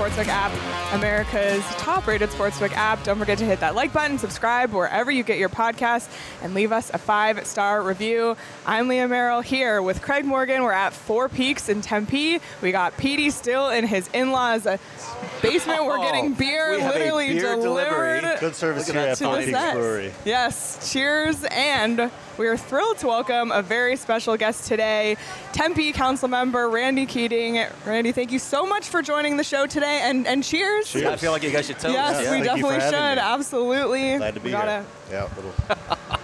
Sportsbook app, America's top-rated sportsbook app. Don't forget to hit that like button, subscribe wherever you get your podcasts, and leave us a five-star review. I'm Leah Merrill here with Craig Morgan. We're at Four Peaks in Tempe. We got Petey still in his in-laws' basement. We're oh, getting beer we have a literally beer delivered. delivery. Good service here at the Four Peaks. Brewery. Yes, cheers. And we are thrilled to welcome a very special guest today, Tempe Council Member Randy Keating. Randy, thank you so much for joining the show today and, and cheers. Cheers. I feel like you guys should tell Yes, us. Yeah, we thank definitely should. me. Absolutely. Glad to be We gotta- here. Yeah, little.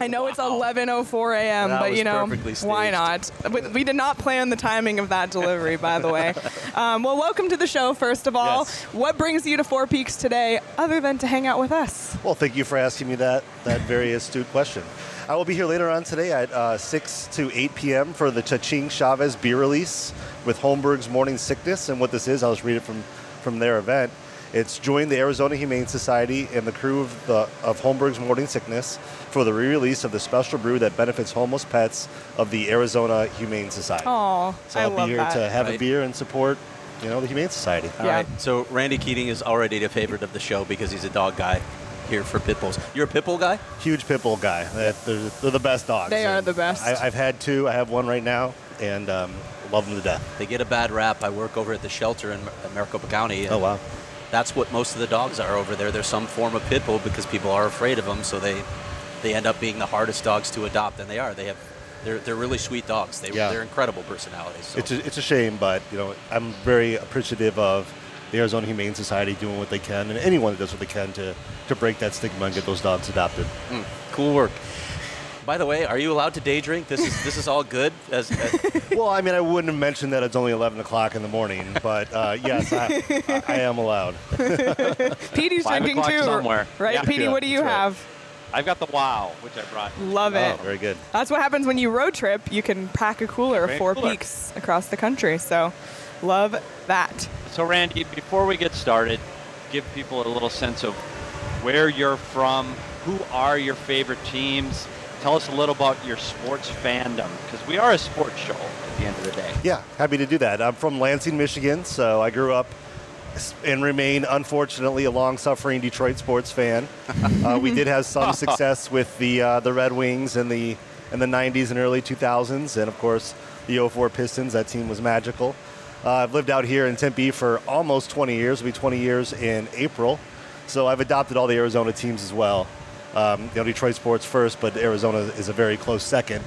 I know it's 11:04 a.m., That but you know, why not? We, we did not plan the timing of that delivery, by the way. Um, well, welcome to the show. First of all, Yes. what brings you to Four Peaks today, other than to hang out with us? Well, thank you for asking me that that very astute question. I will be here later on today at uh, 6 to 8 p.m. for the Chaching Chavez beer release with Holmberg's Morning Sickness. And what this is, I'll just read it from, from their event. It's join the Arizona Humane Society and the crew of, the, of Holmberg's Morning Sickness for the re-release of the special brew that benefits homeless pets of the Arizona Humane Society. Oh, so I I'll love be here that. to have a beer and support, you know, the Humane Society. All Yeah. right. So Randy Keating is already a favorite of the show because he's a dog guy here for pit bulls. You're a pit bull guy? huge pit bull guy. They're, they're, they're the best dogs. They are the best. I, I've had two. I have one right now, and um, love them to death. They get a bad rap. I work over at the shelter in Maricopa County. Oh wow! That's what most of the dogs are over there. They're some form of pit bull because people are afraid of them, so they they end up being the hardest dogs to adopt, and they are. They have they're, they're really sweet dogs. They, Yeah. They're incredible personalities. So. It's a, it's a shame, but you know I'm very appreciative of the Arizona Humane Society doing what they can, and anyone that does what they can to to break that stigma and get those dogs adopted. Hmm. cool work. By the way, are you allowed to day drink? This is this is all good. As, as well, I mean, I wouldn't have mentioned that it's only 11 o'clock in the morning, but uh, yes, I, I, I am allowed. Petey's Five drinking too, somewhere. right? Yeah. Petey, what do you that's right. have? I've got the wow, which I brought. Love Oh, it. very good. That's what happens when you road trip. You can pack a cooler of Bring Four cooler. Peaks across the country. So, love that. So, Randy, before we get started, give people a little sense of where you're from, who are your favorite teams. Tell us a little about your sports fandom, because we are a sports show at the end of the day. Yeah, happy to do that. I'm from Lansing, Michigan, so I grew up and remain, unfortunately, a long-suffering Detroit sports fan. uh, we did have some success with the uh, the Red Wings in the in the 90s and early 2000s, and of course the 04 Pistons. That team was magical. Uh, I've lived out here in Tempe for almost 20 years. It'll be 20 years in April, so I've adopted all the Arizona teams as well. Um, you know, Detroit sports first, but Arizona is a very close second.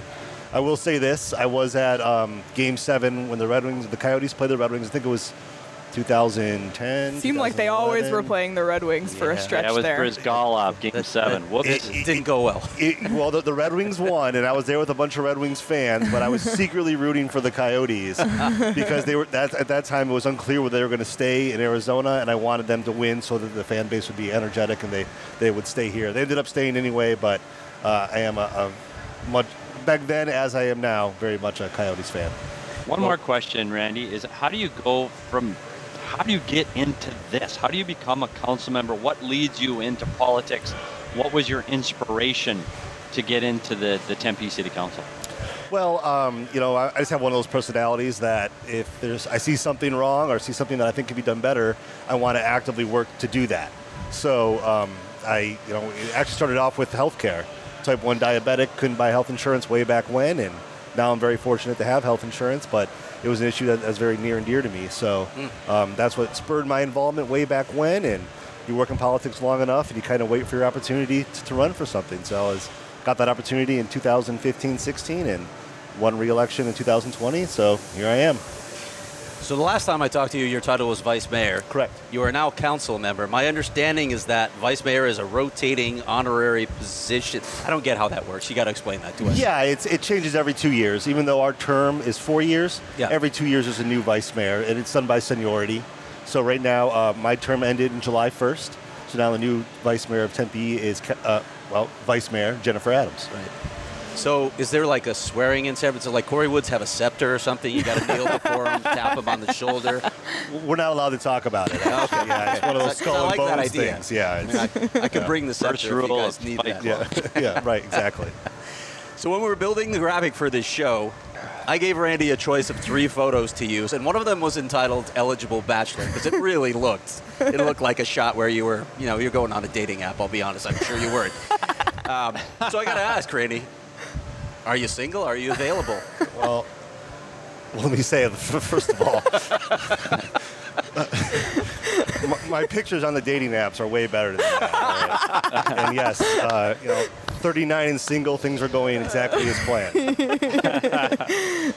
I will say this: I was at um, Game Seven when the Red Wings, the Coyotes played the Red Wings. I think it was 2010. Seemed like they always were playing the Red Wings for a Yeah. stretch that was there. Bryzgalov, Game That- Seven. Whoops. It, it didn't go well. It, well, the, the Red Wings won, and I was there with a bunch of Red Wings fans, but I was secretly rooting for the Coyotes because they were that, at that time it was unclear whether they were going to stay in Arizona, and I wanted them to win so that the fan base would be energetic and they, they would stay here. They ended up staying anyway, but uh, I am a, a much back then as I am now very much a Coyotes fan. One more question, Randy, is how do you go from how do you get into this? How do you become a council member? What leads you into politics? What was your inspiration to get into the, the Tempe City Council? Well, um, you know, I, I just have one of those personalities that if there's I see something wrong or see something that I think could be done better, I want to actively work to do that. So um, I, you know, it actually started off with healthcare. Type one diabetic couldn't buy health insurance way back when, and now I'm very fortunate to have health insurance. But it was an issue that, that's very near and dear to me. So um, that's what spurred my involvement way back when. And you work in politics long enough, and you kind of wait for your opportunity to, to run for something. So I was got that opportunity in 2015-16 and won re-election in 2020. So here I am. So the last time I talked to you, your title was vice mayor. Correct. You are now council member. My understanding is that vice mayor is a rotating honorary position. I don't get how that works. You got to explain that to us. Yeah, it's, it changes every two years. Even though our term is four years, Yeah. every two years there's a new vice mayor, and it's done by seniority. So right now, uh, my term ended in July 1st. So now the new vice mayor of Tempe is, uh, well, vice mayor Jennifer Adams. Right. So is there like a swearing in ceremony? So like Corey Woods have a scepter or something? You got to kneel before him, tap him on the shoulder. We're not allowed to talk about it. actually. Yeah, it's one of those I skull and like that bones idea. things. Yeah, I, mean, I, I could bring the First scepter if you rule guys of need that. yeah, yeah, right, exactly. So when we were building the graphic for this show, I gave Randy a choice of three photos to use, and one of them was entitled "Eligible Bachelor" because it really looked it looked like a shot where you were, you know, you're going on a dating app. I'll be honest, I'm sure you weren't. Um, so I got to ask, Randy, are you single? Are you available? Well, let me say, first of all, my, my pictures on the dating apps are way better than that. all right? And yes, uh, you know, 39 and single, things are going exactly as planned.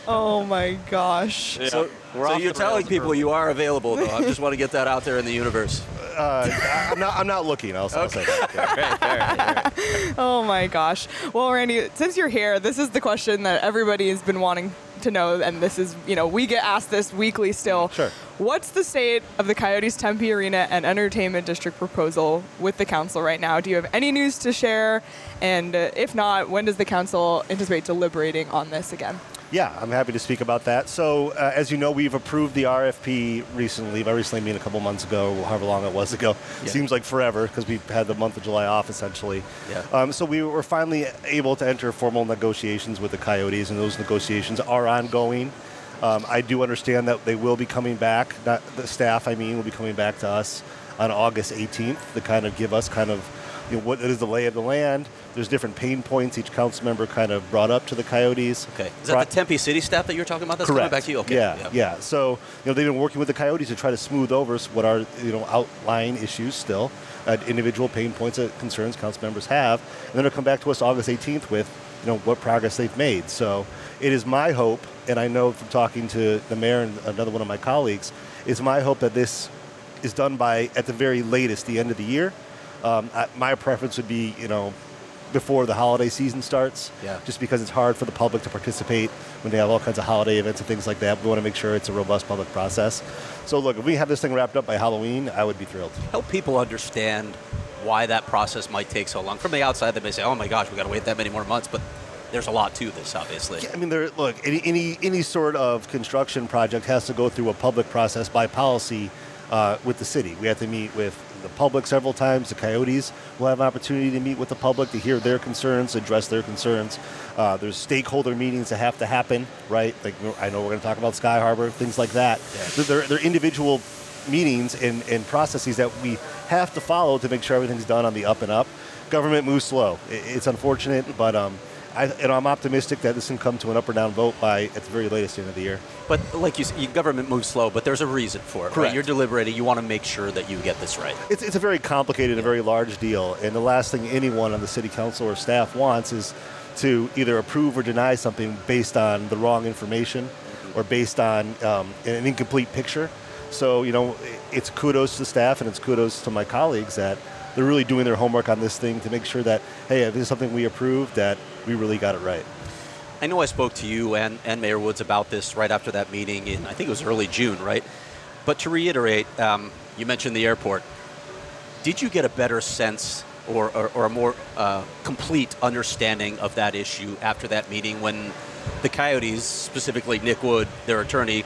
Oh my gosh. Yeah. So, so you're telling people you are available, though. I just want to get that out there in the universe. Uh, I- I'm not. I'm not looking. I'll, I'll say that. yeah. Oh my gosh. Well, Randy, since you're here, this is the question that everybody has been wanting to know, and this is, you know, we get asked this weekly still. Sure. What's the state of the Coyotes Tempe Arena and Entertainment District proposal with the council right now? Do you have any news to share? And uh, if not, when does the council anticipate deliberating on this again? Yeah, I'm happy to speak about that. So, uh, as you know, we've approved the RFP recently. By recently, I mean a couple months ago, however long it was ago. Yeah. Seems like forever because we've had the month of July off essentially. Yeah. Um, so we were finally able to enter formal negotiations with the Coyotes, and those negotiations are ongoing. Um, I do understand that they will be coming back. Not the staff, I mean, will be coming back to us on August 18th to kind of give us kind of you know, what is the lay of the land. There's different pain points each council member kind of brought up to the Coyotes. Okay. Is that the Tempe City staff that you're talking about? That's coming Correct. back to you. Okay. Yeah, yeah, yeah. So you know they've been working with the Coyotes to try to smooth over what are you know outlying issues still, uh, individual pain points that concerns council members have, and then they'll come back to us August 18th with you know what progress they've made. So it is my hope, and I know from talking to the mayor and another one of my colleagues, it's my hope that this is done by at the very latest the end of the year. Um, I, my preference would be you know before the holiday season starts. Yeah. Just because it's hard for the public to participate when they have all kinds of holiday events and things like that. We want to make sure it's a robust public process. So look, if we have this thing wrapped up by Halloween, I would be thrilled. help people understand why that process might take so long. From the outside, they may say, "Oh my gosh, we got to wait that many more months," but there's a lot to this, obviously. Yeah, I mean, there, look, any, any any sort of construction project has to go through a public process by policy uh, with the city. We have to meet with the public several times. The Coyotes will have an opportunity to meet with the public to hear their concerns, address their concerns. Uh, there's stakeholder meetings that have to happen, right? Like I know we're going to talk about Sky Harbor, things like that. Yeah. They're, they're individual meetings and, and processes that we have to follow to make sure everything's done on the up and up. Government moves slow. It's unfortunate, but um, I, and I'm optimistic that this can come to an up or down vote by at the very latest end of the year. But like you said, government moves slow, but there's a reason for it. Right? Correct. You're deliberating. You want to make sure that you get this right. It's, it's a very complicated and very large deal, and the last thing anyone on the city council or staff wants is to either approve or deny something based on the wrong information or based on um, an incomplete picture. So, you know, it's kudos to the staff and it's kudos to my colleagues that they're really doing their homework on this thing to make sure that, hey, if this is something we approve, that we really got it right. I know I spoke to you and, and Mayor Woods about this right after that meeting in, I think it was early June, right? But to reiterate, um, you mentioned the airport. Did you get a better sense or, or, or a more uh, complete understanding of that issue after that meeting when the Coyotes, specifically Nick Wood, their attorney,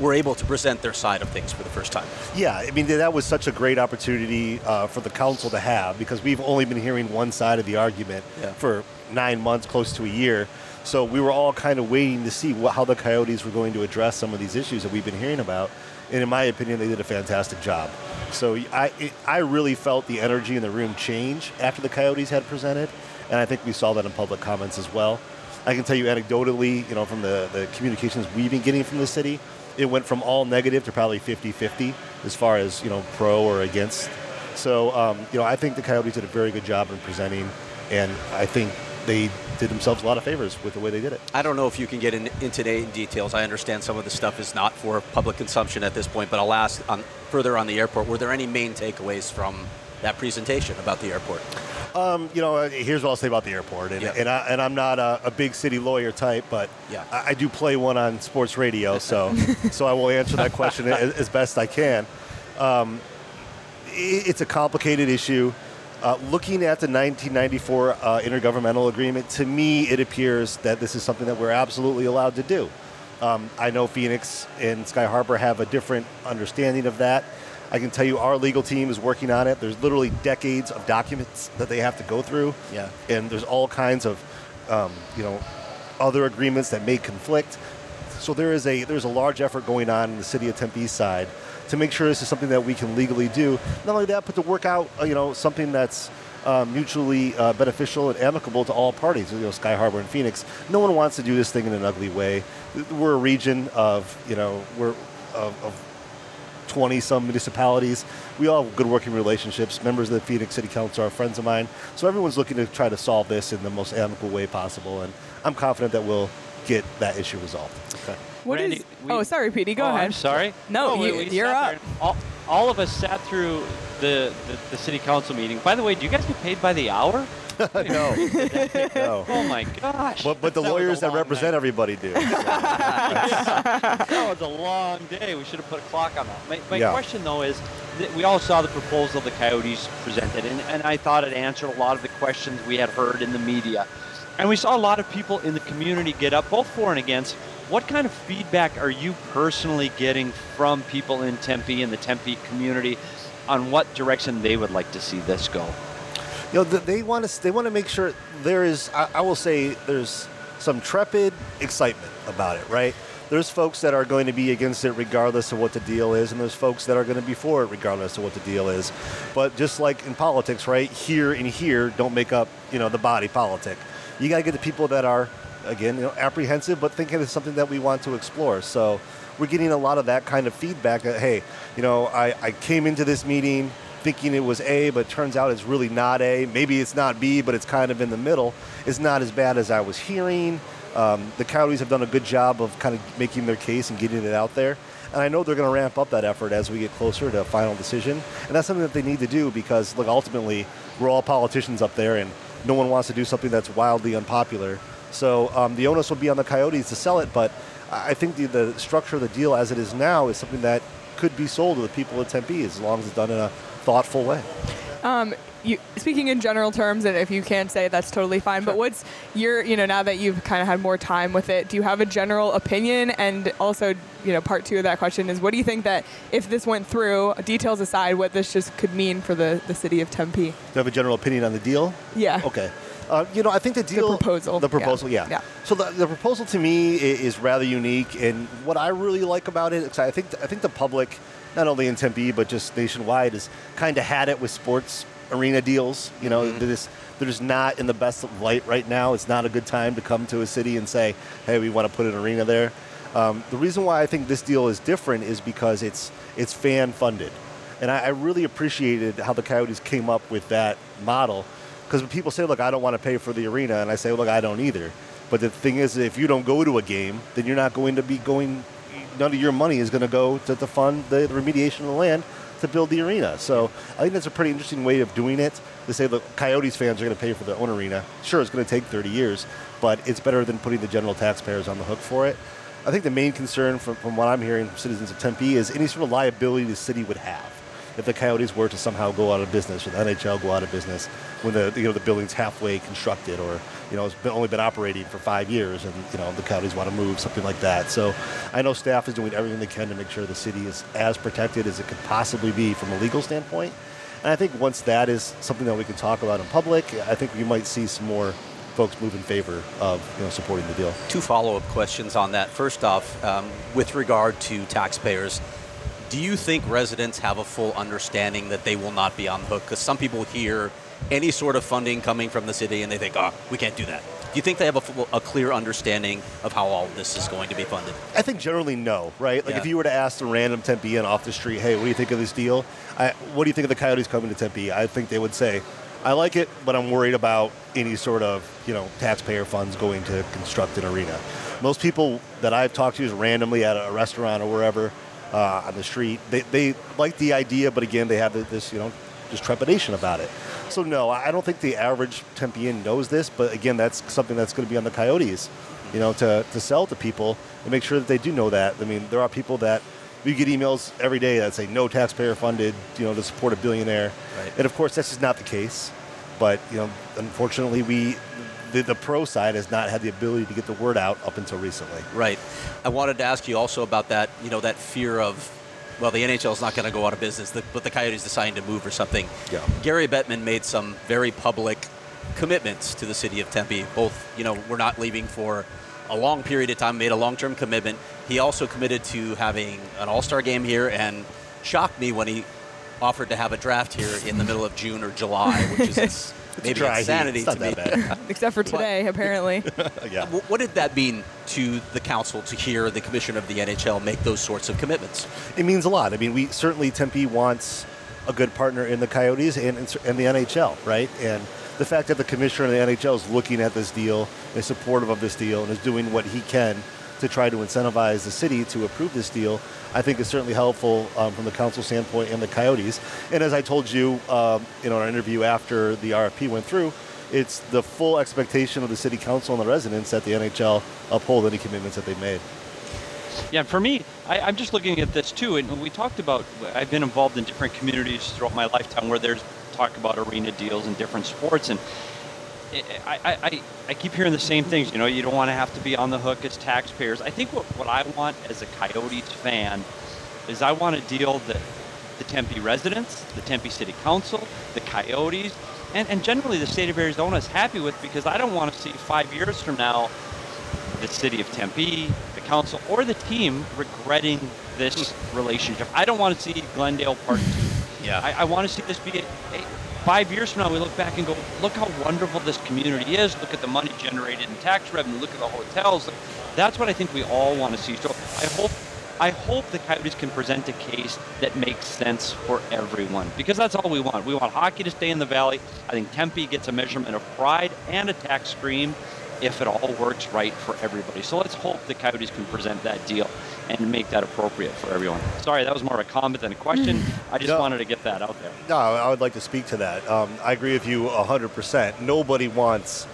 were able to present their side of things for the first time? Yeah, I mean that was such a great opportunity uh, for the council to have because we've only been hearing one side of the argument Yeah. for nine months, close to a year. So we were all kind of waiting to see what, how the Coyotes were going to address some of these issues that we've been hearing about. And in my opinion, they did a fantastic job. So I, it, I really felt the energy in the room change after the Coyotes had presented, and I think we saw that in public comments as well. I can tell you anecdotally, you know, from the, the communications we've been getting from the city, it went from all negative to probably 50-50 as far as, you know, pro or against. So, um, you know, I think the Coyotes did a very good job in presenting, and I think they did themselves a lot of favors with the way they did it. I don't know if you can get in, into the details. I understand some of the stuff is not for public consumption at this point, but I'll ask on, further on the airport. Were there any main takeaways from that presentation about the airport? Um, you know, uh, here's what I'll say about the airport, and, Yeah. and, I, and I'm not a, a big city lawyer type, but Yeah. I, I do play one on sports radio, so so I will answer that question as, as best I can. Um, i it's a complicated issue. Uh, looking at the 1994 uh, intergovernmental agreement, to me, it appears that this is something that we're absolutely allowed to do. Um, I know Phoenix and Sky Harbor have a different understanding of that. I can tell you our legal team is working on it. There's literally decades of documents that they have to go through. Yeah. And there's all kinds of, um, you know, other agreements that may conflict. So there is a there's a large effort going on in the city of Tempe side to make sure this is something that we can legally do. Not only that, but to work out, uh, you know, something that's um, mutually uh, beneficial and amicable to all parties. You know, Sky Harbor and Phoenix. No one wants to do this thing in an ugly way. We're a region of, you know, we're of, of 20 some municipalities. We all have good working relationships. Members of the Phoenix City Council are friends of mine. So everyone's looking to try to solve this in the most amicable way possible. And I'm confident that we'll get that issue resolved. Okay. What is? Randy, we- oh, sorry, Petey. Go Oh, ahead. I'm sorry. No, oh, we- you- we you're up. All, all of us sat through the, the, the city council meeting. By the way, do you guys get paid by the hour? no, no. Oh my gosh. But, but the That lawyers that represent night. everybody do. that was a long day. We should have put a clock on that. My, my Yeah. question, though, is that we all saw the proposal the Coyotes presented, and, and I thought it answered a lot of the questions we had heard in the media. And we saw a lot of people in the community get up, both for and against. What kind of feedback are you personally getting from people in Tempe and the Tempe community on what direction they would like to see this go? you know, they want to they want to make sure there is. I, I will say there's some trepid excitement about it, right? There's folks that are going to be against it regardless of what the deal is, and there's folks that are going to be for it regardless of what the deal is. But just like in politics, right? Here and here don't make up, you know, the body politic. You got to get the people that are, again, you know, apprehensive, but thinking it's something that we want to explore. So we're getting a lot of that kind of feedback. That hey, you know, I, I came into this meeting thinking it was A, but turns out it's really not A. Maybe it's not B, but it's kind of in the middle. It's not as bad as I was hearing. Um, the counties have done a good job of kind of making their case and getting it out there. And I know they're going to ramp up that effort as we get closer to a final decision. And that's something that they need to do because, look, ultimately, we're all politicians up there, and no one wants to do something that's wildly unpopular. So um, the onus will be on the Coyotes to sell it, but I think the, the structure of the deal as it is now is something that could be sold to the people of Tempe as long as it's done in a thoughtful way. Um, you, speaking in general terms, and if you can't say, that's totally fine. But what's your, you know, now that you've kind of had more time with it, do you have a general opinion? And also, you know, part two of that question is, what do you think that if this went through, details aside, what this just could mean for the, the city of Tempe? Do you have a general opinion on the deal? Yeah. Okay. Uh, you know, I think the deal. The proposal, The proposal, yeah. Yeah. So the, the proposal to me i- is rather unique, and what I really like about it, 'cause I think I think the public, not only in Tempe but just nationwide, has kind of had it with sports arena deals. You know, they're just they're just not in the best of light right now. It's not a good time to come to a city and say, "Hey, we want to put an arena there." Um, the reason why I think this deal is different is because it's it's fan funded, and I, I really appreciated how the Coyotes came up with that model. Because when people say, "Look, I don't want to pay for the arena," and I say, "Look, I don't either," but the thing is, if you don't go to a game, then you're not going to be going. None of your money is going to go to, to fund the remediation of the land to build the arena. So I think that's a pretty interesting way of doing it. To say, look, Coyotes fans are going to pay for their own arena. Sure, it's going to take 30 years, but it's better than putting the general taxpayers on the hook for it. I think the main concern from, from what I'm hearing from citizens of Tempe is any sort of liability the city would have if the Coyotes were to somehow go out of business or the NHL go out of business when the you know the building's halfway constructed or you know it's been, only been operating for five years and you know the Coyotes want to move something like that. So I know staff is doing everything they can to make sure the city is as protected as it could possibly be from a legal standpoint. And I think once that is something that we can talk about in public, I think we might see some more folks move in favor of you know supporting the deal. Two follow-up questions on that. First off, um, with regard to taxpayers, do you think residents have a full understanding that they will not be on the hook? Because some people hear any sort of funding coming from the city and they think, oh, we can't do that. Do you think they have a, full, a clear understanding of how all this is going to be funded? I think generally no, right? Like Yeah. if you were to ask a random Tempean off the street, hey, what do you think of this deal? I, what do you think of the Coyotes coming to Tempe? I think they would say, I like it, but I'm worried about any sort of you know taxpayer funds going to construct an arena. Most people that I've talked to, is randomly at a restaurant or wherever uh, on the street, they, they like the idea, but again, they have this you know just trepidation about it. So no, I don't think the average Tempean knows this, but again, that's something that's going to be on the Coyotes, you know, to, to sell to people and make sure that they do know that. I mean, there are people that we get emails every day that say no taxpayer funded, you know, to support a billionaire, Right. and of course that's just not the case. But you know, unfortunately, we the, the pro side has not had the ability to get the word out up until recently. Right. I wanted to ask you also about that, you know, that fear of, well, the NHL is not going to go out of business, but the Coyotes deciding to move or something. Yeah. Gary Bettman made some very public commitments to the city of Tempe. Both, you know, we're not leaving for a long period of time, made a long-term commitment. He also committed to having an all-star game here and shocked me when he offered to have a draft here in the middle of June or July, which is maybe dry heat. insanity It's not to me. that bad. Except for today, apparently. yeah. What did that mean to the council to hear the commission of the NHL make those sorts of commitments? it means a lot. I mean, we certainly Tempe wants a good partner in the Coyotes and, and the NHL, right? And the fact that the commissioner of the NHL is looking at this deal, is supportive of this deal, and is doing what he can to try to incentivize the city to approve this deal, I think is certainly helpful um, from the council standpoint and the Coyotes. And as I told you um, in our interview after the RFP went through, it's the full expectation of the city council and the residents that the NHL uphold any commitments that they've made. Yeah, for me, I, I'm just looking at this too, and we talked about. I've been involved in different communities throughout my lifetime where there's talk about arena deals and different sports, and I, I, I, keep hearing the same things. You know, you don't want to have to be on the hook as taxpayers. I think what, what I want as a Coyotes fan is I want a deal that the Tempe residents, the Tempe City Council, the Coyotes, and, and generally the state of Arizona is happy with because I don't want to see five years from now the city of Tempe, the council, or the team regretting this relationship. I don't want to see Glendale Part 2. Yeah. I, I want to see this be a, a, five years from now. We look back and go, look how wonderful this community is. Look at the money generated in tax revenue. Look at the hotels. That's what I think we all want to see. So I hope. I hope the Coyotes can present a case that makes sense for everyone because that's all we want. We want hockey to stay in the valley. I think Tempe gets a measurement of pride and a tax stream if it all works right for everybody. So let's hope the Coyotes can present that deal and make that appropriate for everyone. Sorry, that was more of a comment than a question. I just No. wanted to get that out there. No, I would like to speak to that. Um, I agree with you 100%. Nobody wants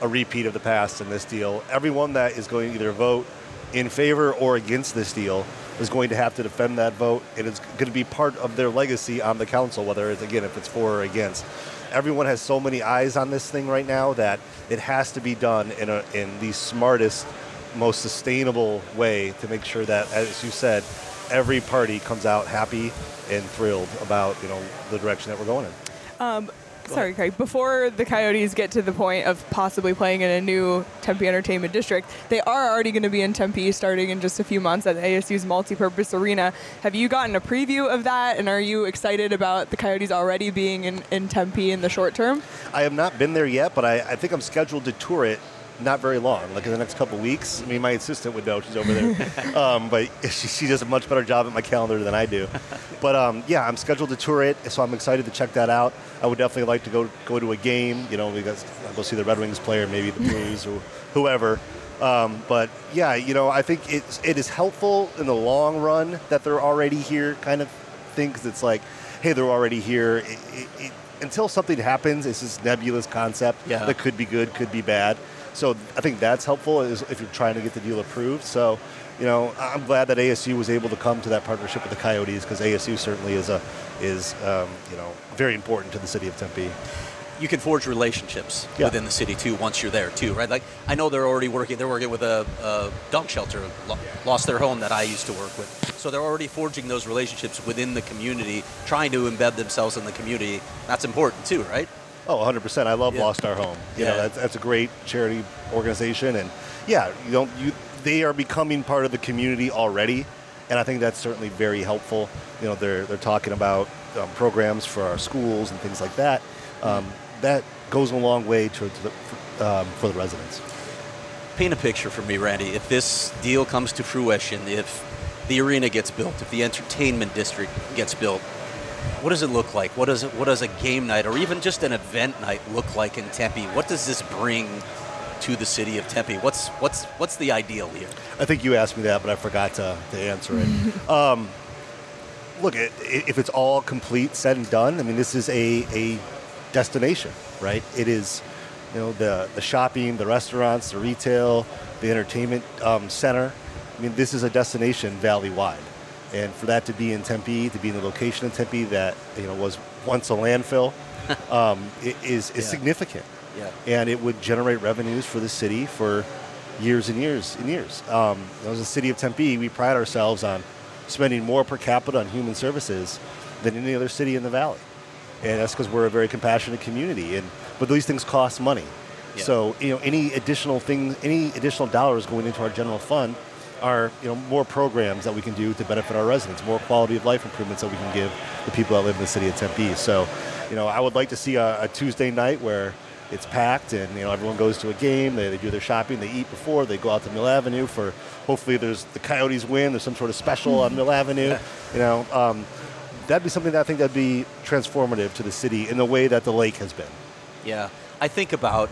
a repeat of the past in this deal. Everyone that is going to either vote in favor or against this deal is going to have to defend that vote. and It is going to be part of their legacy on the council, whether it's, again, if it's for or against. Everyone has so many eyes on this thing right now that it has to be done in, a, in the smartest, most sustainable way to make sure that, as you said, every party comes out happy and thrilled about you know the direction that we're going in. Um, Sorry, Craig. Before the Coyotes get to the point of possibly playing in a new Tempe Entertainment District, they are already going to be in Tempe starting in just a few months at ASU's multipurpose arena. Have you gotten a preview of that, and are you excited about the Coyotes already being in, in Tempe in the short term? I have not been there yet, but I, I think I'm scheduled to tour it not very long, like in the next couple weeks. I mean, my assistant would know; she's over there, um, but she, she does a much better job at my calendar than I do. But um, yeah, I'm scheduled to tour it, so I'm excited to check that out. I would definitely like to go go to a game. You know, because I'll go see the Red Wings play or maybe the Blues or whoever. Um, but yeah, you know, I think it's it is helpful in the long run that they're already here, kind of thing, because it's like, hey, they're already here. It, it, until something happens, it's this nebulous concept Yeah. that could be good, could be bad. So I think that's helpful is if you're trying to get the deal approved. So, you know, I'm glad that ASU was able to come to that partnership with the Coyotes because ASU certainly is a is um, you know very important to the city of Tempe. You can forge relationships Yeah. within the city too once you're there too, right? Like I know they're already working. They're working with a, a dog shelter, lo- lost their home that I used to work with. So they're already forging those relationships within the community, trying to embed themselves in the community. That's important too, right? Oh, 100%. I love Yeah. Lost Our Home. You Yeah. know, that's, that's a great charity organization. And yeah, you don't, you, they are becoming part of the community already. And I think that's certainly very helpful. You know, they're, they're talking about um, programs for our schools and things like that. Um, that goes a long way to, to the, um, for the residents. Paint a picture for me, Randy. If this deal comes to fruition, if the arena gets built, if the entertainment district gets built, what does it look like? What does it, what does a game night or even just an event night look like in Tempe? What does this bring to the city of Tempe? What's what's what's the ideal here? I think you asked me that, but I forgot to, to answer it. um, look, i- i- if it's all complete, said and done, I mean, this is a, a destination, right? It is, you know, the, the shopping, the restaurants, the retail, the entertainment um, center. I mean, this is a destination valley-wide. And for that to be in Tempe, to be in the location in Tempe that, you know, was once a landfill, um, is, is Yeah. significant Yeah. and it would generate revenues for the city for years and years and years. Um, as a city of Tempe, we pride ourselves on spending more per capita on human services than any other city in the valley, and that's because we're a very compassionate community. And but these things cost money, Yeah. so you know any additional thing, any additional dollars going into our general fund are you know more programs that we can do to benefit our residents, more quality of life improvements that we can give the people that live in the city of Tempe. So, you know, I would like to see a, a Tuesday night where it's packed and you know everyone goes to a game, they, they do their shopping, they eat before, they go out to Mill Avenue for hopefully there's the Coyotes win, there's some sort of special on Mill Avenue, you know. Um, that'd be something that I think that'd be transformative to the city in the way that the lake has been. Yeah, I think about.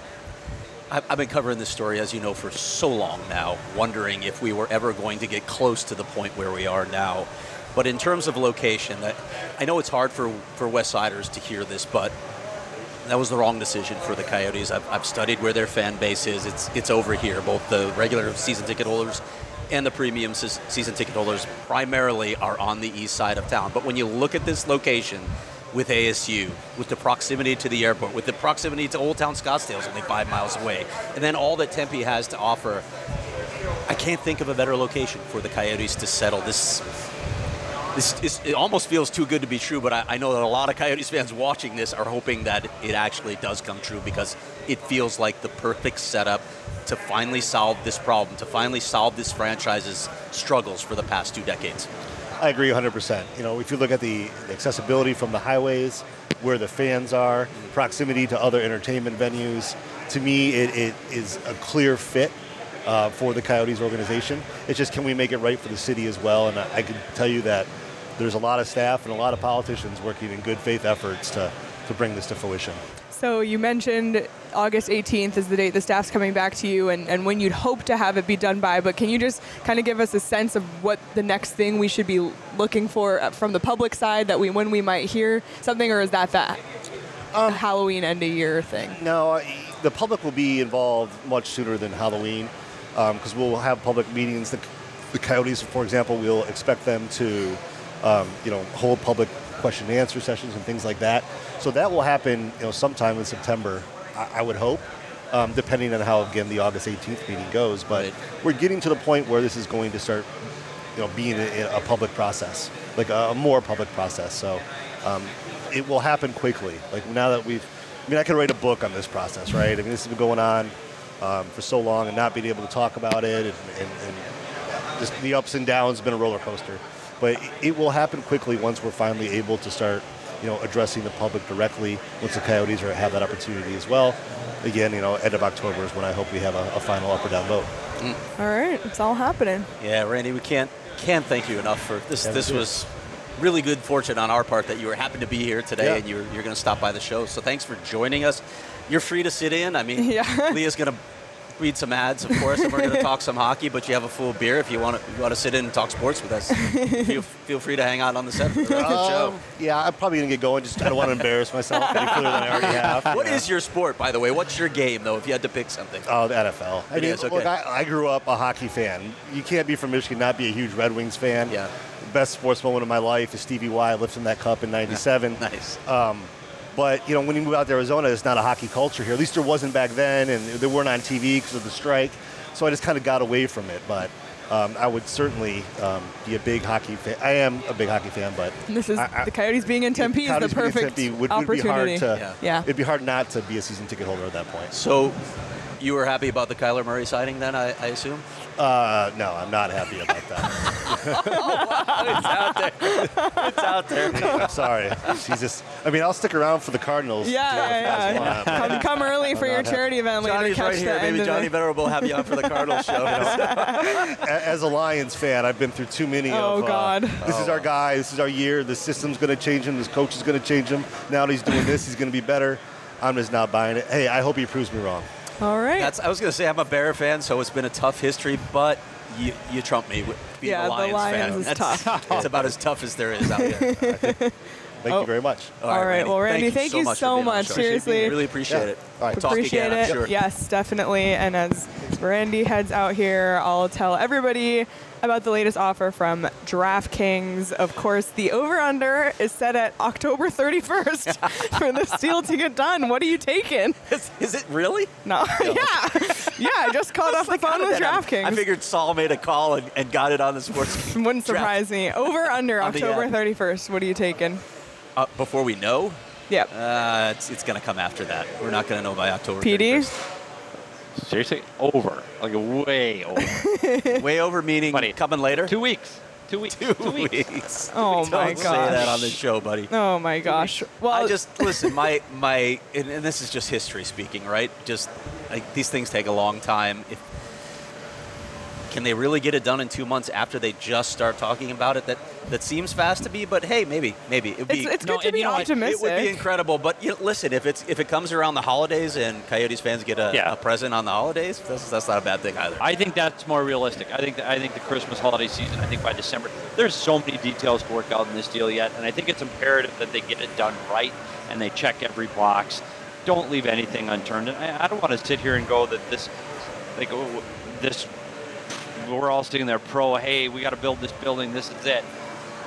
I've been covering this story, as you know, for so long now, wondering if we were ever going to get close to the point where we are now. But in terms of location, I- I know it's hard for, for West Siders to hear this, but that was the wrong decision for the Coyotes. I've, I've studied where their fan base is. It's it's over here. Both the regular season ticket holders and the premium season ticket holders primarily are on the east side of town. But when you look at this location with ASU, with the proximity to the airport, with the proximity to Old Town Scottsdale only five miles away, and then all that Tempe has to offer, I can't think of a better location for the Coyotes to settle this this is, it almost feels too good to be true, but I, I know that a lot of Coyotes fans watching this are hoping that it actually does come true because it feels like the perfect setup to finally solve this problem, to finally solve this franchise's struggles for the past two decades. I agree 100%. You know, if you look at the accessibility from the highways, where the fans are, proximity to other entertainment venues, to me, it, it is a clear fit uh, for the Coyotes organization. It's just, can we make it right for the city as well? And I, I can tell you that there's a lot of staff and a lot of politicians working in good faith efforts to, to bring this to fruition. So you mentioned August 18th is the date the staff's coming back to you and, and when you'd hope to have it be done by, but can you just kind of give us a sense of what the next thing we should be looking for uh, from the public side that we when we might hear something or is that that Um, Halloween end of year thing? No, the public will be involved much sooner than Halloween because we'll have public meetings. The, the Coyotes, for example, we'll expect them to, um, you know, hold public question and answer sessions and things like that. So that will happen, you know, sometime in September, I, would hope, um, depending on how again the August 18th meeting goes. But Right. we're getting to the point where this is going to start, you know, being a, a public process, like a, a more public process. So um, it will happen quickly. Like now that we've, I mean, I could write a book on this process, right? I mean, this has been going on um, for so long, and not being able to talk about it, and, and, and just the ups and downs have been a roller coaster. But it will happen quickly once we're finally able to start, you know, addressing the public directly. Once the Coyotes are, have that opportunity as well. Again, you know, end of October is when I hope we have a, a final up or down vote. Mm. All right, it's all happening. Yeah, Randy, we can't can't thank you enough for this. Yeah, this was really good fortune on our part that you were happen to be here today Yeah. and you're, you're going to stop by the show. So thanks for joining us. You're free to sit in. I mean, Yeah. Leah's going to read some ads, of course, and we're going to talk some hockey. But you have a full beer if you want to. You want to sit in and talk sports with us. feel, feel free to hang out on the set for the show. Um, yeah, I'm probably gonna get going. Just I don't want to embarrass myself any further than I already have. What you know. is your sport, by the way? What's your game, though, if you had to pick something? Oh, the NFL. I It mean, is, okay. look, I, I grew up a hockey fan. You can't be from Michigan not be a huge Red Wings fan. Yeah. Best sports moment of my life is Stevie Y lifting that cup in '97. Nice. But you know, when you move out to Arizona, it's not a hockey culture here. At least there wasn't back then, and they weren't on TV because of the strike. So I just kind of got away from it. But um, I would certainly um, be a big hockey fan. I am a big hockey fan, but This is I- I- the Coyotes being in Tempe is the Coyotes being in perfect Tempe would, would be opportunity. hard to. Yeah. Yeah. It'd be hard not to be a season ticket holder at that point. So, you were happy about the Kyler Murray signing then, I, I assume? Uh, no, I'm not happy about that. it's out there. It's out there. I'm sorry. Jesus. I mean, I'll stick around for the Cardinals. Yeah, yeah, yeah. Come, come early for your not charity event later. Johnny's Catch right here. Maybe Johnny the- Vetter will have you on for the Cardinals show. A- As a Lions fan, I've been through too many Oh, of. uh, God. this is our guy. This is our year. The system's going to change him. This coach is going to change him. Now that he's doing this, he's going to be better. I'm just not buying it. Hey, I hope he proves me wrong. All right. That's, I was going to say I'm a Bear fan, so it's been a tough history, but you, you trump me with being Yeah, a the Lions, Lions fan. is That's- tough. It's about as tough as there is out here. Thank Oh. you very much. All All right, well, Randy, thank thank you you so so much. for being much. show. Seriously. really appreciate Yeah. it. All right. Talk Appreciate again, it. I'm sure. Yes, definitely. And as Randy heads out here, I'll tell everybody about the latest offer from DraftKings. Of course, the over/under is set at October 31st for this deal to get done. What are you taking? Is, is it really? No, yeah, yeah. I just called off the Like, phone with that happen? DraftKings. I figured Saul made a call and, and got it on the sports. Wouldn't surprise me. Over under October 31st. What are you taking? Uh, before we know, yeah, uh, it's, it's going to come after that. We're not going to know by October. Petey? 31st. Seriously, over, like way over. Way over meaning Buddy. coming later. Two weeks. Two weeks. Two Two weeks. weeks. Oh Don't my say gosh. that on the show, buddy. Oh my gosh. Well, I just listen. My my, and, and this is just history speaking, right? Just like these things take a long time. If can they really get it done in two months after they just start talking about it? That that seems fast to be, but hey, maybe maybe it'd be. it's, it's No, good to and be you know what? It optimistic. it would be incredible, but you know, listen, if it's if it comes around the holidays and Coyotes fans get a, Yeah. a present on the holidays, that's, that's not a bad thing either. I think that's more realistic. I think that, I think the Christmas holiday season. I think by December, there's so many details to work out in this deal yet, and I think it's imperative that they get it done right and they check every box. Don't leave anything unturned. And I, I don't want to sit here and go that this, like, oh, this, we're all sitting there pro. Hey, we got to build this building. This is it.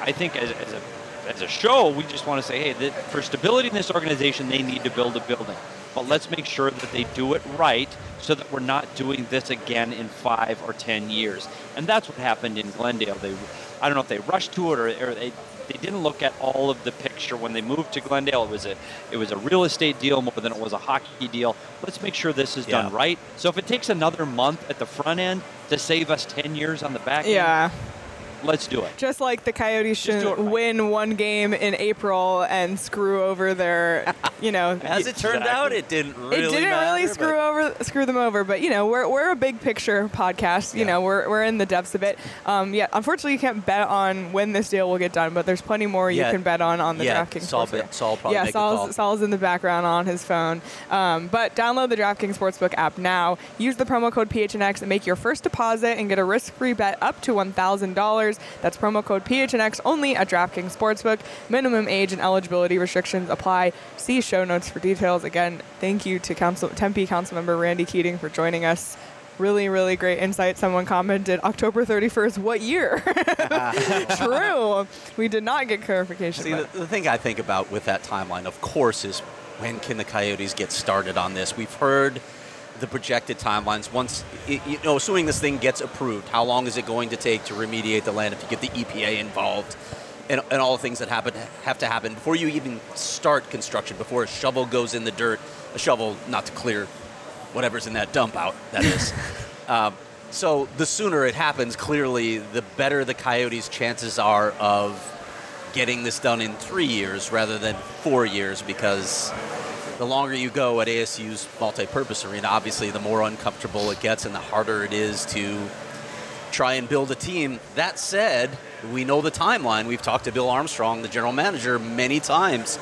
I think as, as a as a show, we just want to say, hey, that for stability in this organization, they need to build a building. But let's make sure that they do it right so that we're not doing this again in five or ten years. And that's what happened in Glendale. They, I don't know if they rushed to it or, or they, they didn't look at all of the picture when they moved to Glendale. It was a it was a real estate deal more than it was a hockey deal. Let's make sure this is done right. So if it takes another month at the front end to save us ten years on the back end, yeah. Let's do it. Just like the Coyotes shouldn't right. win one game in April and screw over their, you know. As it turned Exactly. out, it didn't really. it didn't matter, really screw over screw them over, but you know we're, we're a big picture podcast. You Yeah. know we're, we're in the depths of it. Um, yeah, unfortunately you can't bet on when this deal will get done, but there's plenty more you Yeah. can bet on on the Yeah, DraftKings. Saul Sportsbook. bet- Saul probably yeah, make the call. Saul's, Saul's in the background on his phone. Um, but download the DraftKings Sportsbook app now. Use the promo code PHNX and make your first deposit and get a risk-free bet up to $1,000. That's promo code PHNX only at DraftKings Sportsbook. Minimum age and eligibility restrictions apply. See show notes for details. Again, thank you to Council, Tempe Councilmember Randy Keating for joining us. Really, really great insight. Someone commented October 31st. What year? True. We did not get clarification. See, the, the thing I think about with that timeline, of course, is when can the Coyotes get started on this? We've heard the projected timelines. Once, you know, assuming this thing gets approved, how long is it going to take to remediate the land if you get the EPA involved? And, and all the things that happen have to happen before you even start construction, before a shovel goes in the dirt, a shovel not to clear whatever's in that dump out, that is. um, so the sooner it happens, clearly, the better the Coyotes' chances are of getting this done in three years rather than four years because the longer you go at ASU's multi-purpose arena, obviously the more uncomfortable it gets and the harder it is to try and build a team. That said, we know the timeline. We've talked to Bill Armstrong, the general manager, many times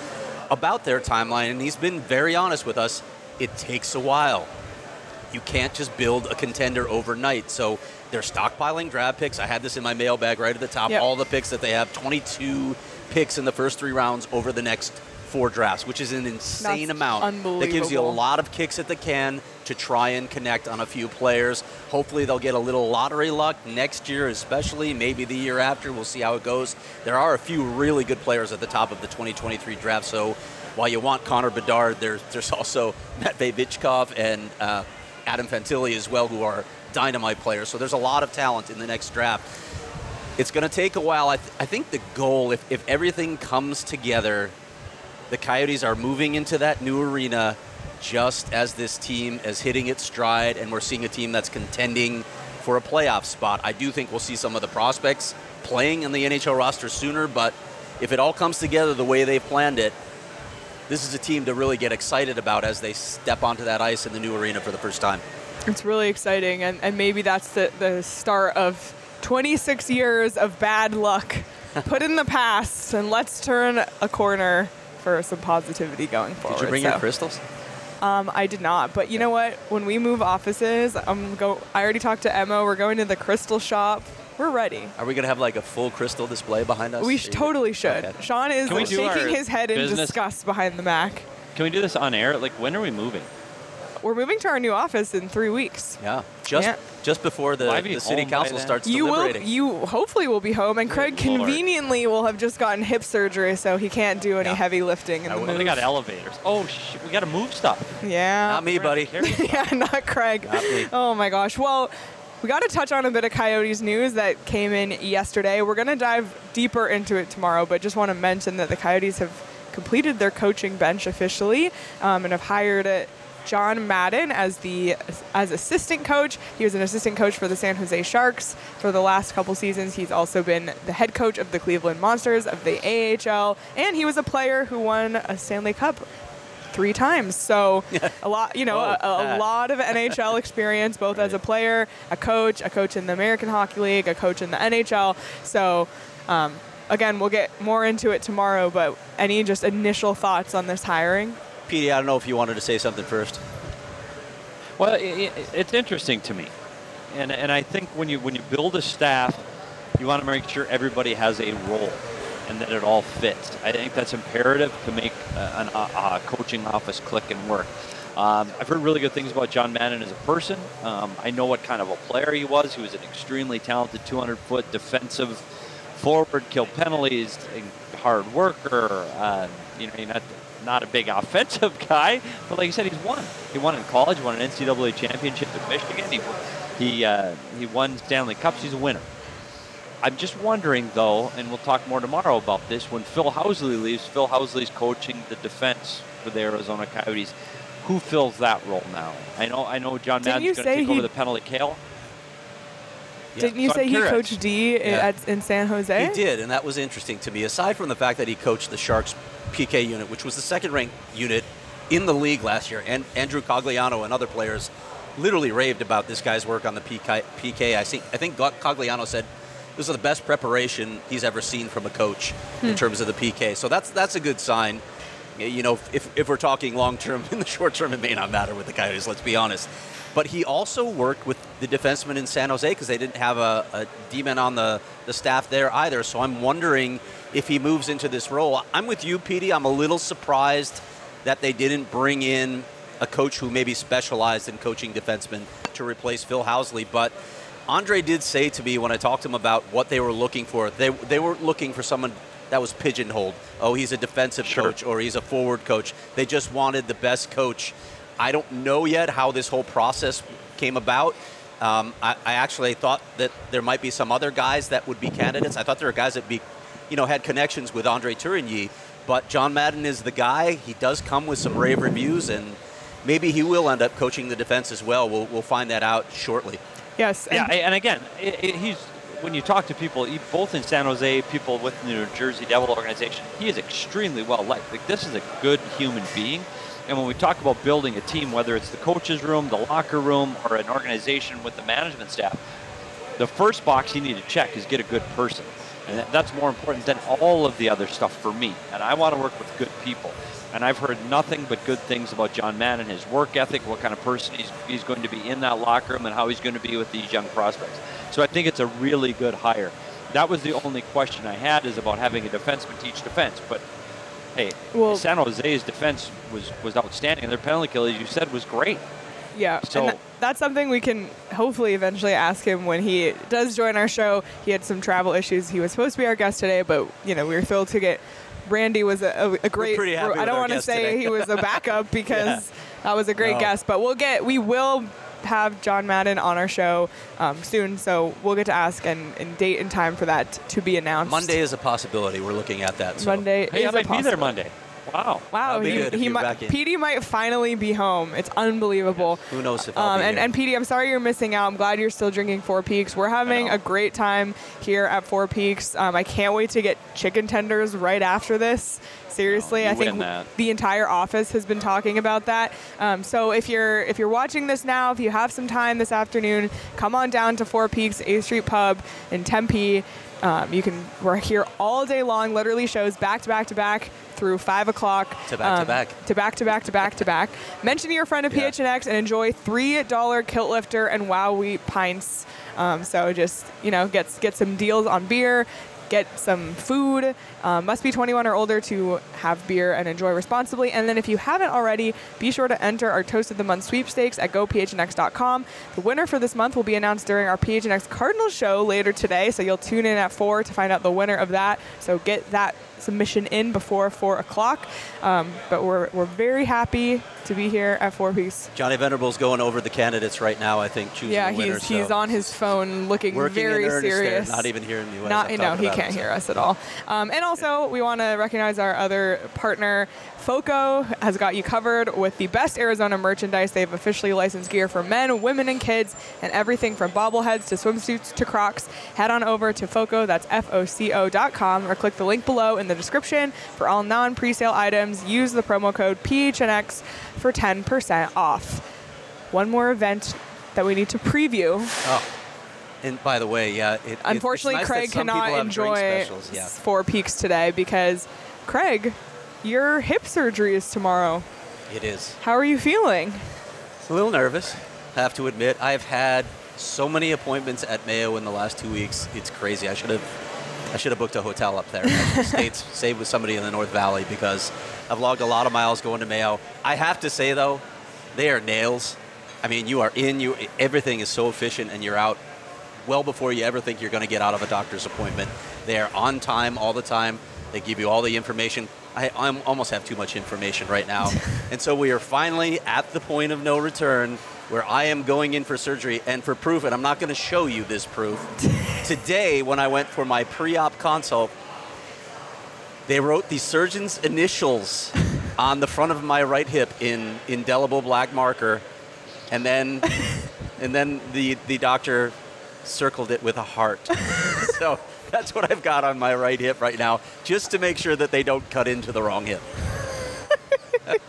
about their timeline, and he's been very honest with us. It takes a while. You can't just build a contender overnight. So they're stockpiling draft picks. I had this in my mailbag right at the top. Yep. All the picks that they have 22 picks in the first three rounds over the next four drafts, which is an insane That's amount. That gives you a lot of kicks at the can to try and connect on a few players. Hopefully, they'll get a little lottery luck next year, especially maybe the year after. We'll see how it goes. There are a few really good players at the top of the 2023 draft. So while you want Connor Bedard, there's there's also Matvei Michkov and uh, Adam Fantilli as well, who are dynamite players. So there's a lot of talent in the next draft. It's going to take a while. I, th- I think the goal, if, if everything comes together, the Coyotes are moving into that new arena just as this team is hitting its stride, and we're seeing a team that's contending for a playoff spot. I do think we'll see some of the prospects playing in the NHL roster sooner, but if it all comes together the way they've planned it, this is a team to really get excited about as they step onto that ice in the new arena for the first time. It's really exciting, and, and maybe that's the, the start of 26 years of bad luck put in the past, and let's turn a corner for some positivity going forward. Did you bring So, your crystals? Um, I did not, but you know what? When we move offices, I'm go. I already talked to Emma. We're going to the crystal shop. We're ready. Are we going to have like a full crystal display behind us? We sh- totally should. Okay. Sean is Can we do our shaking his head in business- disgust behind the Mac. Can we do this on air? Like, when are we moving? We're moving to our new office in three weeks. Yeah, just Yeah. just before the, Will I be the city council then? starts You will. You hopefully will be home, and Craig Lord. conveniently will have just gotten hip surgery, so he can't do any Yeah. heavy lifting in I the will. Well, move. they got elevators. Oh, shit, we got to move stuff. yeah. Not me, buddy. yeah, not Craig. Not me. Oh my gosh. Well, we got to touch on a bit of Coyotes news that came in yesterday. We're going to dive deeper into it tomorrow, but just want to mention that the Coyotes have completed their coaching bench officially um, and have hired uh, John Madden as the as assistant coach. He was an assistant coach for the San Jose Sharks for the last couple seasons. He's also been the head coach of the Cleveland Monsters of the AHL, and he was a player who won a Stanley Cup three times. So a lot, you know, Oh, a, a lot of NHL experience, both as a player, a coach, a coach in the American Hockey League, a coach in the NHL. So. Um, Again, we'll get more into it tomorrow, but any just initial thoughts on this hiring? Petey, I don't know if you wanted to say something first. Well, it's interesting to me, and and I think when you when you build a staff, you want to make sure everybody has a role, and that it all fits. I think that's imperative to make uh, an, a, a coaching office click and work. Um, I've heard really good things about John Madden as a person. Um, I know what kind of a player he was. He was an extremely talented 200 foot defensive forward, kill penalties, hard worker. Uh, you know, not not a big offensive guy, but like you said, he's won. He won in college, won an NCAA championship at Michigan. He he uh, he won Stanley Cups. He's a winner. I'm just wondering though, and we'll talk more tomorrow about this. When Phil Housley leaves, Phil Housley's coaching the defense for the Arizona Coyotes. Who fills that role now? I know, I know. John Madden's going to take over the penalty kill. Didn't you So say he coached D Yeah. at, in San Jose? He did, and that was interesting to me. Aside from the fact that he coached the Sharks PK unit, which was the second ranked unit in the league last year, and Andrew Cogliano and other players literally raved about this guy's work on the PK. PK. I think I think Cogliano said this is the best preparation he's ever seen from a coach in hmm. terms of the PK. So that's that's a good sign. You know, if, if we're talking long term, in the short term, it may not matter with the Coyotes. Let's be honest. But he also worked with the defensemen in San Jose because they didn't have a, a D-man on the, the staff there either. So I'm wondering if he moves into this role. I'm with you, Petey. I'm a little surprised that they didn't bring in a coach who maybe specialized in coaching defensemen to replace Phil Housley. But Andre did say to me when I talked to him about what they were looking for, they, they were looking for someone that was pigeonholed. Oh, he's a defensive Sure. coach or he's a forward coach. They just wanted the best coach. I don't know yet how this whole process came about. Um, I, I actually thought that there might be some other guys that would be candidates. I thought there were guys that be, you know, had connections with Andre Tourigny. But John Madden is the guy. He does come with some rave reviews, and maybe he will end up coaching the defense as well. We'll, we'll find that out shortly. Yes. Yeah, and- and again, i i he's when you talk to people, both in San Jose, people with the New Jersey Devil organization, he is extremely well liked. Like this is a good human being. And when we talk about building a team, whether it's the coach's room, the locker room, or an organization with the management staff, the first box you need to check is get a good person. And that's more important than all of the other stuff for me. And I want to work with good people. And I've heard nothing but good things about John Madden, his work ethic, what kind of person he's, he's going to be in that locker room, and how he's going to be with these young prospects. So I think it's a really good hire. That was the only question I had is about having a defenseman teach defense. But hey, Well- San Jose's defense was, was outstanding, and their penalty kill, as you said, was great. Yeah, So- and tha- that's something we can hopefully eventually ask him when he does join our show. He had some travel issues. He was supposed to be our guest today, but you know we were thrilled to get. Randy was a, a, a great. pretty happy I don't want to say today. he was a backup because that was a great No. guest. But we'll get. We will have John Madden on our show um, soon, so we'll get to ask and, and date and time for that to be announced. Monday is a possibility. We're looking at that. So. Monday Hey, is I a might be there. Monday. Wow. Wow, That'd be he, good if he you're might, back in. Petey might finally be home. It's unbelievable. Who knows if I'll Um, be and, here. and Petey, I'm sorry you're missing out. I'm glad you're still drinking Four Peaks. We're having know. a great time here at Four Peaks. Um, I can't wait to get chicken tenders right after this. Seriously, you I think that. the entire office has been talking about that. Um, so if you're if you're watching this now, if you have some time this afternoon, come on down to Four Peaks 8th Street Pub in Tempe. Um, you can we're here all day long, literally shows back to back to back through five o'clock. To back to um, back. to back to back to back to back. Mention your friend of Yeah. PHNX and enjoy three dollar kilt lifter and wow wheat pints. Um, so just you know get get some deals on beer, get some food. Um, must be 21 or older to have beer and enjoy responsibly. And then if you haven't already, be sure to enter our Toast of the Month sweepstakes at gophnx.com. The winner for this month will be announced during our PHNX Cardinals show later today. So you'll tune in at four to find out the winner of that. So get that submission in before four o'clock. Um, but we're, we're very happy to be here at Four Peaks. Johnny Venerable's going over the candidates right now. I think choosing Yeah, the winner. he's he's so on his phone looking working very earnest there, serious. not even hearing me. Not, you know, he can't it, so. hear us at all. Um, and also, we want to recognize our other partner. FOCO has got you covered with the best Arizona merchandise. They have officially licensed gear for men, women, and kids, and everything from bobbleheads to swimsuits to Crocs. Head on over to FOCO, that's F-O-C-O dot com, or click the link below in the description for all non-presale items. Use the promo code PHNX for 10% off. One more event that we need to preview. Oh. And by the way, yeah. It, Unfortunately, nice Craig some cannot people have drink enjoy Yeah. Four Peaks today because, Craig, your hip surgery is tomorrow. It is. How are you feeling? A little nervous, I have to admit. I've had so many appointments at Mayo in the last two weeks. It's crazy. I should have, I should have booked a hotel up there. Stayed, stayed with somebody in the North Valley because I've logged a lot of miles going to Mayo. I have to say though, they are nails. I mean, you are in. You everything is so efficient, and you're out well before you ever think you're going to get out of a doctor's appointment. They are on time all the time. They give you all the information. I I'm, almost have too much information right now. and so we are finally at the point of no return where I am going in for surgery and for proof, and I'm not going to show you this proof. Today, when I went for my pre op consult, they wrote the surgeon's initials on the front of my right hip in indelible black marker, and then and then the the doctor circled it with a heart. so that's what I've got on my right hip right now, just to make sure that they don't cut into the wrong hip.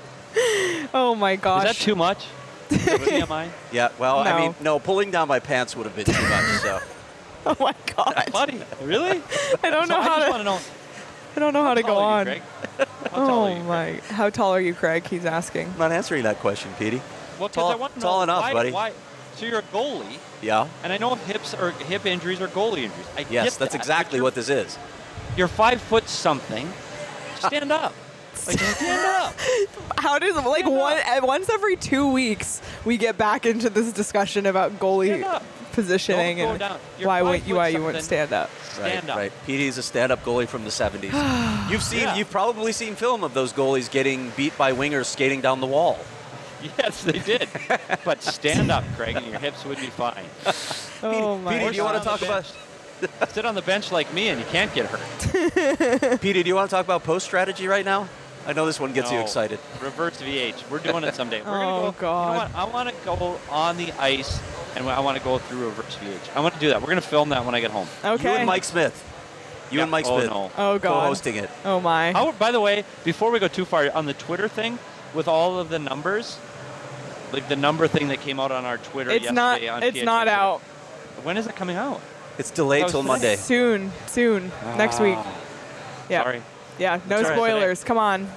Oh my gosh. Is that too much? TMI? Yeah, well, No. I mean, no, pulling down my pants would have been too much. So oh my god. Buddy, really? I don't So know I how just to. want to know. I don't know how to go are on. you, Greg? How tall Oh are you, Greg? my! How tall are you, Craig? He's asking. I'm not answering that question, Petey. Well, 'cause Tall- I want to tall know enough, why, buddy. Why? So you're a goalie, Yeah. and I know hips or hip injuries are goalie injuries. I Yes, that's that, exactly what this is. You're, you're five foot something. Stand up. Like stand up. How does like Stand one up. once every two weeks we get back into this discussion about goalie positioning go and why would you why you wouldn't stand up? Stand right, up. right. Petey's a stand-up goalie from the 70s. you've seen, Yeah. you've probably seen film of those goalies getting beat by wingers skating down the wall. Yes, they did. but stand up, Craig, and your hips would be fine. Oh my! Petey, do you want to talk about? Sit on the bench like me, and you can't get hurt. Petey, do you want to talk about post strategy right now? I know this one gets you excited. Reverse VH. We're doing it someday. We're Oh, gonna go, God. You know what? I want to go on the ice, and I want to go through reverse VH. I want to do that. We're gonna film that when I get home. Okay. You and Mike Smith. You Yeah. and Mike Oh, Smith. no. Oh god. Co-hosting it. Oh my. How, by the way, before we go too far on the Twitter thing, with all of the numbers, like the number thing that came out on our Twitter it's not. on It's PHNX not out. When is it coming out? It's delayed That till Monday. Soon. Soon. Next week. Ah, Yeah. Sorry. Yeah. No It's all right today. spoilers. Come on.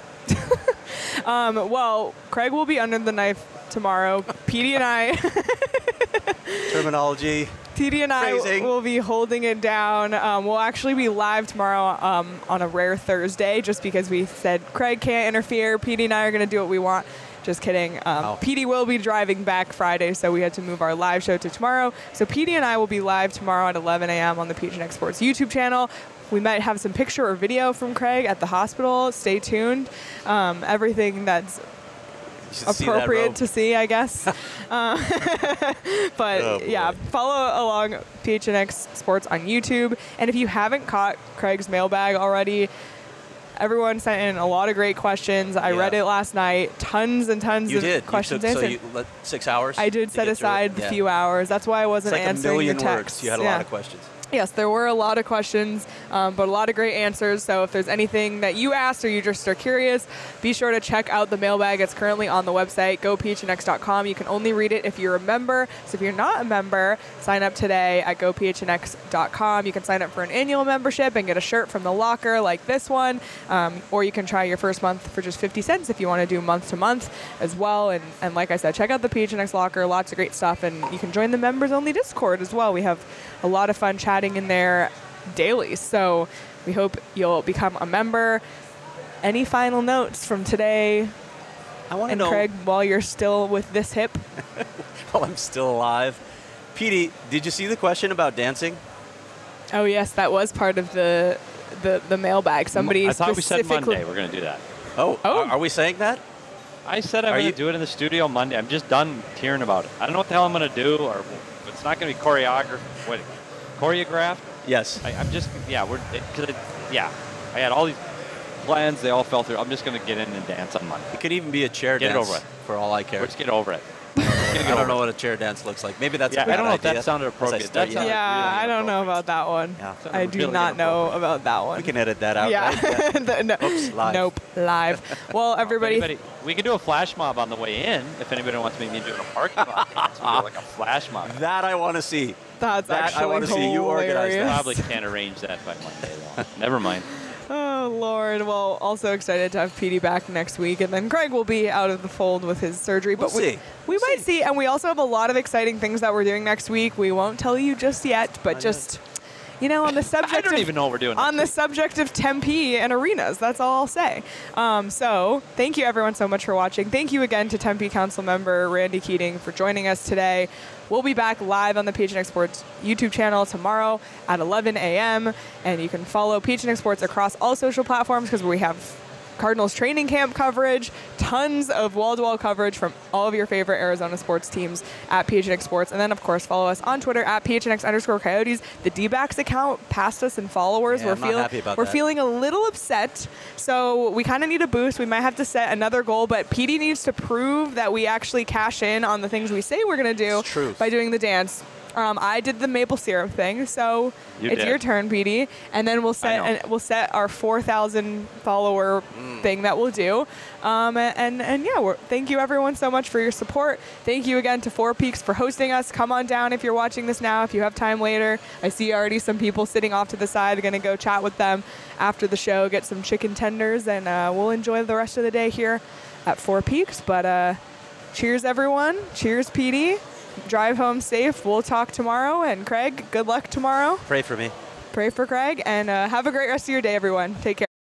um, well, Craig will be under the knife tomorrow. Petey and I. Terminology. TD and I Phrasing. will be holding it down. Um, we'll actually be live tomorrow um, on a rare Thursday just because we said Craig can't interfere. Petey and I are going to do what we want. Just kidding. Um, Wow. Petey will be driving back Friday, so we had to move our live show to tomorrow. So Petey and I will be live tomorrow at 11 a.m. on the PHNX Sports YouTube channel. We might have some picture or video from Craig at the hospital. Stay tuned. Um, everything that's appropriate to see, I guess. uh, but Oh, yeah, follow along PHNX Sports on YouTube. And if you haven't caught Craig's mailbag already, everyone sent in a lot of great questions. I Yeah. read it last night. Tons and tons You of did. questions you took, so answered. you let six hours. I did set get through it? aside a Yeah. few hours. That's why I wasn't like a answering million your texts. words. You had a Yeah. lot of questions. Yes, there were a lot of questions, um, but a lot of great answers. So if there's anything that you asked or you just are curious, be sure to check out the mailbag. It's currently on the website, gophnx.com. You can only read it if you're a member. So if you're not a member, sign up today at gophnx.com. You can sign up for an annual membership and get a shirt from the locker like this one, um, or you can try your first month for just 50 cents if you want to do month to month as well. And, and like I said, check out the PHNX locker. Lots of great stuff, and you can join the members only Discord as well. We have a lot of fun chatting in there daily. So we hope you'll become a member. Any final notes from today I want to and know Craig while you're still with this hip? while I'm still alive. Petey, did you see the question about dancing? Oh yes, that was part of the the, the mailbag. Somebody I thought we said specifically. Monday we're going to do that. Oh, Oh. Are, are we saying that? I said I'm Are going you- to do it in the studio Monday. I'm just done hearing about it. I don't know what the hell I'm going to do, or it's not going to be choreographed. What, choreographed? Yes. I, I'm just yeah. We're because yeah. I had all these plans. They all fell through. I'm just going to get in and dance on Monday. It could even be a chair Get it dance over it. for all I care. Let's get over it. I don't know what a chair dance looks like. Maybe that's Yeah, a bad I don't know if that idea. sounded appropriate. That yeah. sounded- yeah, really I don't know about that one. Yeah. I do really not know about that one. We can edit that out. yeah. right? The- no, Oops, live. Nope, live. Well, everybody, anybody- we can do a flash mob on the way in if anybody wants me to do a parking lot dance. Like a flash mob. That I want to see. that's that I actually wanna see you organize that. Probably can't arrange that by Monday. Though. Never mind. Oh Lord! Well, also excited to have Petey back next week, and then Craig will be out of the fold with his surgery. But We'll we, see. we might see, and we also have a lot of exciting things that we're doing next week. We won't tell you just yet, but Not just you know, on the subject I don't of even know what we're doing. on the subject of Tempe and arenas. That's all I'll say. Um, so thank you everyone so much for watching. Thank you again to Tempe Council member Randy Keating for joining us today. We'll be back live on the PHNX Sports YouTube channel tomorrow at 11 a.m. And you can follow PHNX Sports across all social platforms because we have Cardinals training camp coverage, tons of wall-to-wall coverage from all of your favorite Arizona sports teams at PHNX Sports. And then, of course, follow us on Twitter at PHNX underscore Coyotes. The D-backs account passed us in followers. Yeah, we're I'm feel- happy about we're that. feeling a little upset. So we kind of need a boost. We might have to set another goal, but Petey needs to prove that we actually cash in on the things we say we're going to do by doing the dance. Um, I did the maple syrup thing, so You it's did. your turn, Petey. And then we'll set and we'll set our 4,000 follower Mm. thing that we'll do. Um, and and yeah, we're, thank you everyone so much for your support. Thank you again to Four Peaks for hosting us. Come on down if you're watching this now. If you have time later, I see already some people sitting off to the side. Going to go chat with them after the show, get some chicken tenders, and uh, we'll enjoy the rest of the day here at Four Peaks. But uh, cheers, everyone. Cheers, Petey. Drive home safe. We'll talk tomorrow. And Craig, good luck tomorrow. Pray for me. Pray for Craig, and uh, have a great rest of your day, everyone. Take care.